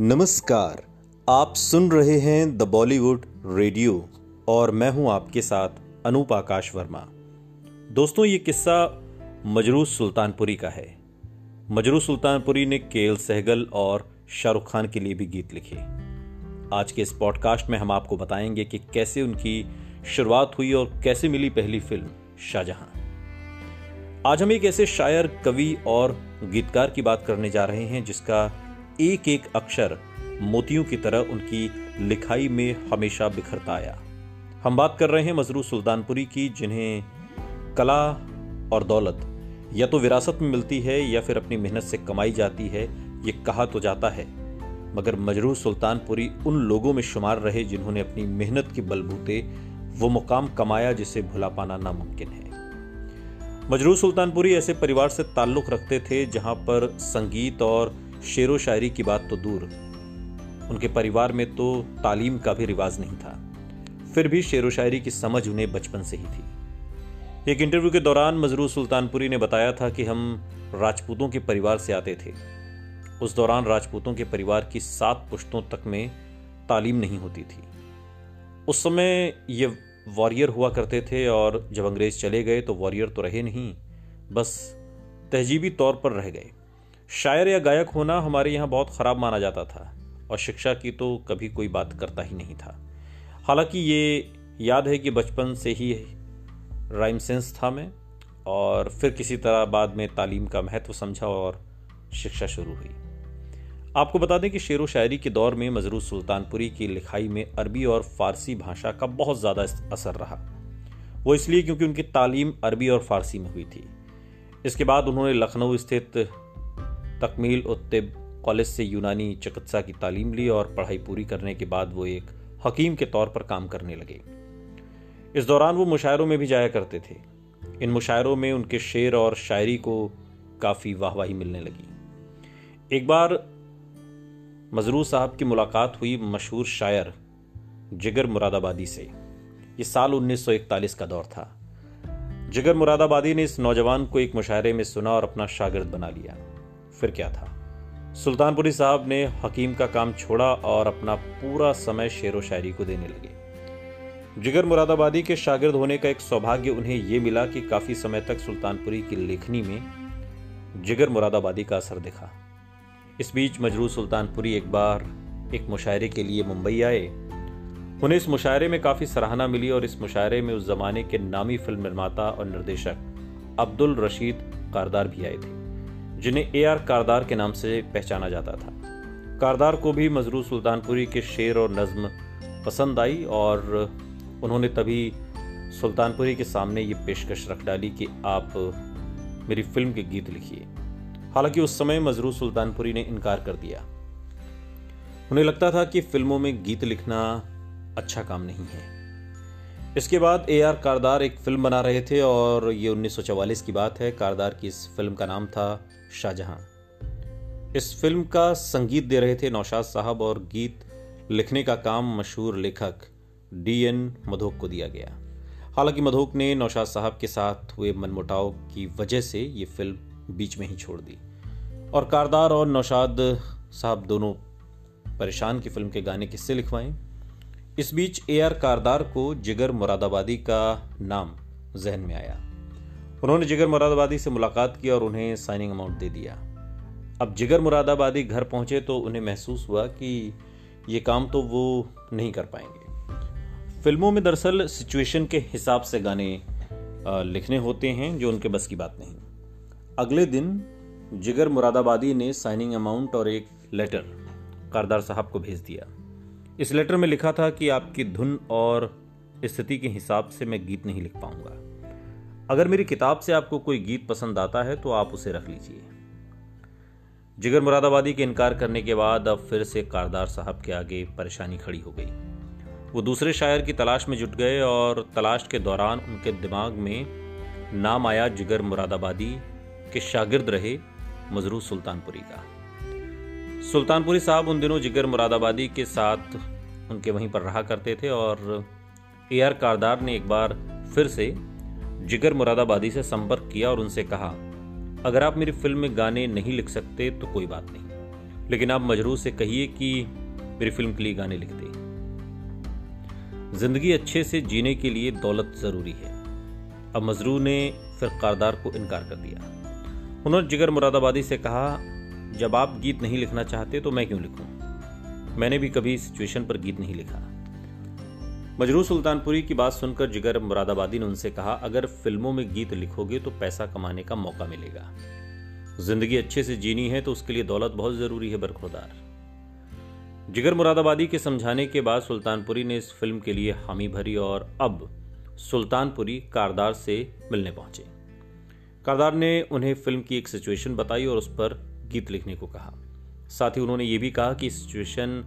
नमस्कार, आप सुन रहे हैं द बॉलीवुड रेडियो और मैं हूँ आपके साथ अनूप आकाश वर्मा। दोस्तों, ये किस्सा मजरू सुल्तानपुरी का है। मजरू सुल्तानपुरी ने केएल सहगल और शाहरुख खान के लिए भी गीत लिखे। आज के इस पॉडकास्ट में हम आपको बताएँगे कि कैसे उनकी शुरुआत हुई और कैसे मिली पहली फ़िल्म शाहजहां। आज हम एक ऐसे शायर, कवि और गीतकार की बात करने जा रहे हैं जिसका एक एक अक्षर मोतियों की तरह उनकी लिखाई में हमेशा बिखरता आया। हम बात कर रहे हैं मजरू सुल्तानपुरी की, जिन्हें कला और दौलत या तो विरासत में मिलती है या फिर अपनी मेहनत से कमाई जाती है, ये कहा तो जाता है। मगर मजरू सुल्तानपुरी उन लोगों में शुमार रहे जिन्होंने अपनी मेहनत के बलबूते वो मुकाम कमाया जिसे भुला पाना नामुमकिन है। मजरू सुल्तानपुरी ऐसे परिवार से ताल्लुक रखते थे जहाँ पर संगीत और शेर व शायरी की बात तो दूर। उनके परिवार में तो तालीम का भी रिवाज नहीं था। फिर भी शेर व शायरी की समझ उन्हें बचपन से ही थी। एक इंटरव्यू के दौरान मजरू सुल्तानपुरी ने बताया था कि हम राजपूतों के परिवार से आते थे। उस दौरान राजपूतों के परिवार की सात पुश्तों तक में तालीम नहीं होती थी। उस समय ये वॉरियर हुआ करते थे और जब अंग्रेज़ चले गए तो वॉरियर तो रहे नहीं, बस तहजीबी तौर पर रह गए। शायर या गायक होना हमारे यहाँ बहुत ख़राब माना जाता था, और शिक्षा की तो कभी कोई बात करता ही नहीं था। हालाँकि ये याद है कि बचपन से ही राइम सेंस था मैं, और फिर किसी तरह बाद में तालीम का महत्व समझा और शिक्षा शुरू हुई। आपको बता दें कि शेर व शायरी के दौर में मजरू सुल्तानपुरी की लिखाई में अरबी और फारसी भाषा का बहुत ज़्यादा असर रहा। वो इसलिए क्योंकि उनकी तालीम अरबी और फारसी में हुई थी। इसके बाद उन्होंने लखनऊ स्थित तकमील उत्तिब कॉलेज से यूनानी चिकित्सा की तालीम ली और पढ़ाई पूरी करने के बाद वो एक हकीम के तौर पर काम करने लगे। इस दौरान वो मुशायरों में भी जाया करते थे। इन मुशायरों में उनके शेर और शायरी को काफ़ी वाहवाही मिलने लगी। एक बार मजरू साहब की मुलाकात हुई मशहूर शायर जिगर मुरादाबादी से। ये साल 1941 का दौर था। जिगर मुरादाबादी ने इस नौजवान को एक मुशायरे में सुना और अपना शागिर्द बना लिया। फिर क्या था? सुल्तानपुरी साहब ने हकीम का काम छोड़ा और अपना पूरा समय शेर व शायरी को देने लगे। जिगर मुरादाबादी के शागिर्द होने का एक सौभाग्य उन्हें यह मिला कि काफ़ी समय तक सुल्तानपुरी की लेखनी में जिगर मुरादाबादी का असर दिखा। इस बीच मजरू सुल्तानपुरी एक बार एक मुशायरे के लिए मुंबई आए। उन्हें इस मुशायरे में काफ़ी सराहना मिली और इस मुशायरे में उस जमाने के नामी फ़िल्म निर्माता और निर्देशक अब्दुल रशीद कारदार भी आए थे। जिन्हें ए आर कारदार के नाम से पहचाना जाता था। कारदार को भी मजरू सुल्तानपुरी के शेर और नज्म पसंद आई और उन्होंने तभी सुल्तानपुरी के सामने ये पेशकश रख डाली कि आप मेरी फ़िल्म के गीत लिखिए। हालाँकि उस समय मजरू सुल्तानपुरी ने इनकार कर दिया। उन्हें लगता था कि फ़िल्मों में गीत लिखना अच्छा काम नहीं है। इसके बाद ए आर कारदार एक फ़िल्म बना रहे थे और ये 1944 की बात है। कारदार की इस फ़िल्म का नाम था शाहजहां। इस फ़िल्म का संगीत दे रहे थे नौशाद साहब और गीत लिखने का काम मशहूर लेखक डी एन मधोक को दिया गया। हालाँकि मधोक ने नौशाद साहब के साथ हुए मनमुटाव की वजह से ये फ़िल्म बीच में ही छोड़ दी। और कारदार और नौशाद साहब दोनों परेशान की फ़िल्म के गाने किससे लिखवाएँ। इस बीच ए आर कारदार को जिगर मुरादाबादी का नाम जहन में आया। उन्होंने जिगर मुरादाबादी से मुलाकात की और उन्हें साइनिंग अमाउंट दे दिया। अब जिगर मुरादाबादी घर पहुँचे तो उन्हें महसूस हुआ कि ये काम तो वो नहीं कर पाएँगे। फ़िल्मों में दरअसल सिचुएशन के हिसाब से गाने लिखने होते हैं, जो उनके बस की बात नहीं। अगले दिन जिगर मुरादाबादी ने साइनिंग अमाउंट और एक लेटर कारदार साहब को भेज दिया। इस लेटर में लिखा था कि आपकी धुन और स्थिति के हिसाब से मैं गीत नहीं लिख पाऊँगा। अगर मेरी किताब से आपको कोई गीत पसंद आता है तो आप उसे रख लीजिए। जिगर मुरादाबादी के इनकार करने के बाद अब फिर से कारदार साहब के आगे परेशानी खड़ी हो गई। वो दूसरे शायर की तलाश में जुट गए और तलाश के दौरान उनके दिमाग में नाम आया जिगर मुरादाबादी के शागिर्द रहे मजरू सुल्तानपुरी का। सुल्तानपुरी साहब उन दिनों जिगर मुरादाबादी के साथ उनके वहीं पर रहा करते थे और ए आर कारदार ने एक बार फिर से जिगर मुरादाबादी से संपर्क किया और उनसे कहा, अगर आप मेरी फ़िल्म में गाने नहीं लिख सकते तो कोई बात नहीं। लेकिन आप मजरू से कहिए कि मेरी फ़िल्म के लिए गाने लिख दे ज़िंदगी अच्छे से जीने के लिए दौलत ज़रूरी है। अब मजरू ने फिर कारदार को इनकार कर दिया। उन्होंने जिगर मुरादाबादी से कहा, जब आप गीत नहीं लिखना चाहते तो मैं क्यों लिखूं? मैंने भी कभी सिचुएशन पर गीत नहीं लिखा। मजरू सुल्तानपुरी की बात सुनकर जिगर मुरादाबादी ने उनसे कहा, अगर फ़िल्मों में गीत लिखोगे तो पैसा कमाने का मौका मिलेगा। ज़िंदगी अच्छे से जीनी है तो उसके लिए दौलत बहुत ज़रूरी है बरखुरदार जिगर मुरादाबादी के समझाने के बाद सुल्तानपुरी ने इस फ़िल्म के लिए हामी भरी और अब सुल्तानपुरी कारदार से मिलने पहुँचे। कारदार ने उन्हें फ़िल्म की एक सिचुएशन बताई और उस पर गीत लिखने को कहा। साथ ही उन्होंने ये भी कहा कि सिचुएशन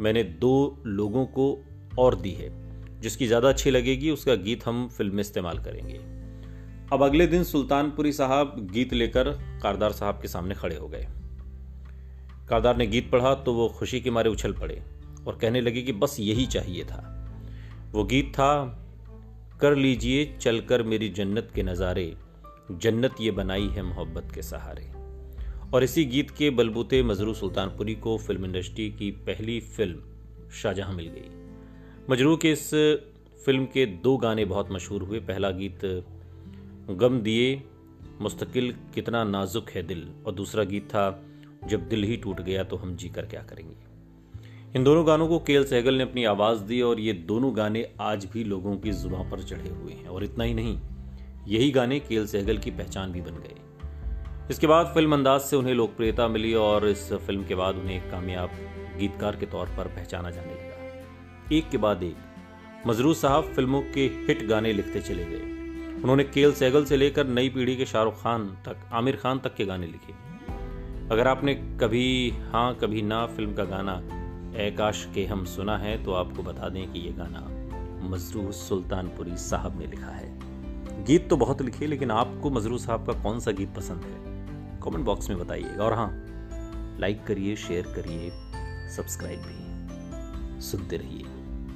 मैंने दो लोगों को और दी है। जिसकी ज़्यादा अच्छी लगेगी, उसका गीत हम फ़िल्म में इस्तेमाल करेंगे। अब अगले दिन सुल्तानपुरी साहब गीत लेकर कारदार साहब के सामने खड़े हो गए। कारदार ने गीत पढ़ा तो वो खुशी के मारे उछल पड़े और कहने लगे कि बस यही चाहिए था। वो गीत था, कर लीजिए चलकर मेरी जन्नत के नज़ारे, जन्नत ये बनाई है मोहब्बत के सहारे। और इसी गीत के बलबूते मजरू सुल्तानपुरी को फ़िल्म इंडस्ट्री की पहली फ़िल्म शाहजहां मिल गई। मजरू के इस फ़िल्म के दो गाने बहुत मशहूर हुए। पहला गीत, गम दिए, मुस्तकिल कितना नाजुक है दिल। और दूसरा गीत था, जब दिल ही टूट गया तो हम जी कर क्या करेंगे। इन दोनों गानों को के सहगल ने अपनी आवाज़ दी और ये दोनों गाने आज भी लोगों की जुबा पर चढ़े हुए हैं। और इतना ही नहीं, यही गाने के सहगल की पहचान भी बन गए। इसके बाद फ़िल्म अंदाज से उन्हें लोकप्रियता मिली और इस फ़िल्म के बाद उन्हें एक कामयाब गीतकार के तौर पर पहचाना जाने लगा। एक के बाद एक मजरू साहब फ़िल्मों के हिट गाने लिखते चले गए। उन्होंने केल सैगल से लेकर नई पीढ़ी के शाहरुख खान तक, आमिर खान तक के गाने लिखे। अगर आपने कभी हाँ कभी ना फ़िल्म का गाना एकाश के हम सुना है तो आपको बता दें कि ये गाना मजरू सुल्तानपुरी साहब ने लिखा है। गीत तो बहुत लिखे, लेकिन आपको मजरू साहब का कौन सा गीत पसंद है? कमेंट बॉक्स में बताइएगा। और हाँ लाइक करिए, शेयर करिए, सब्सक्राइब भी। सुनते रहिए।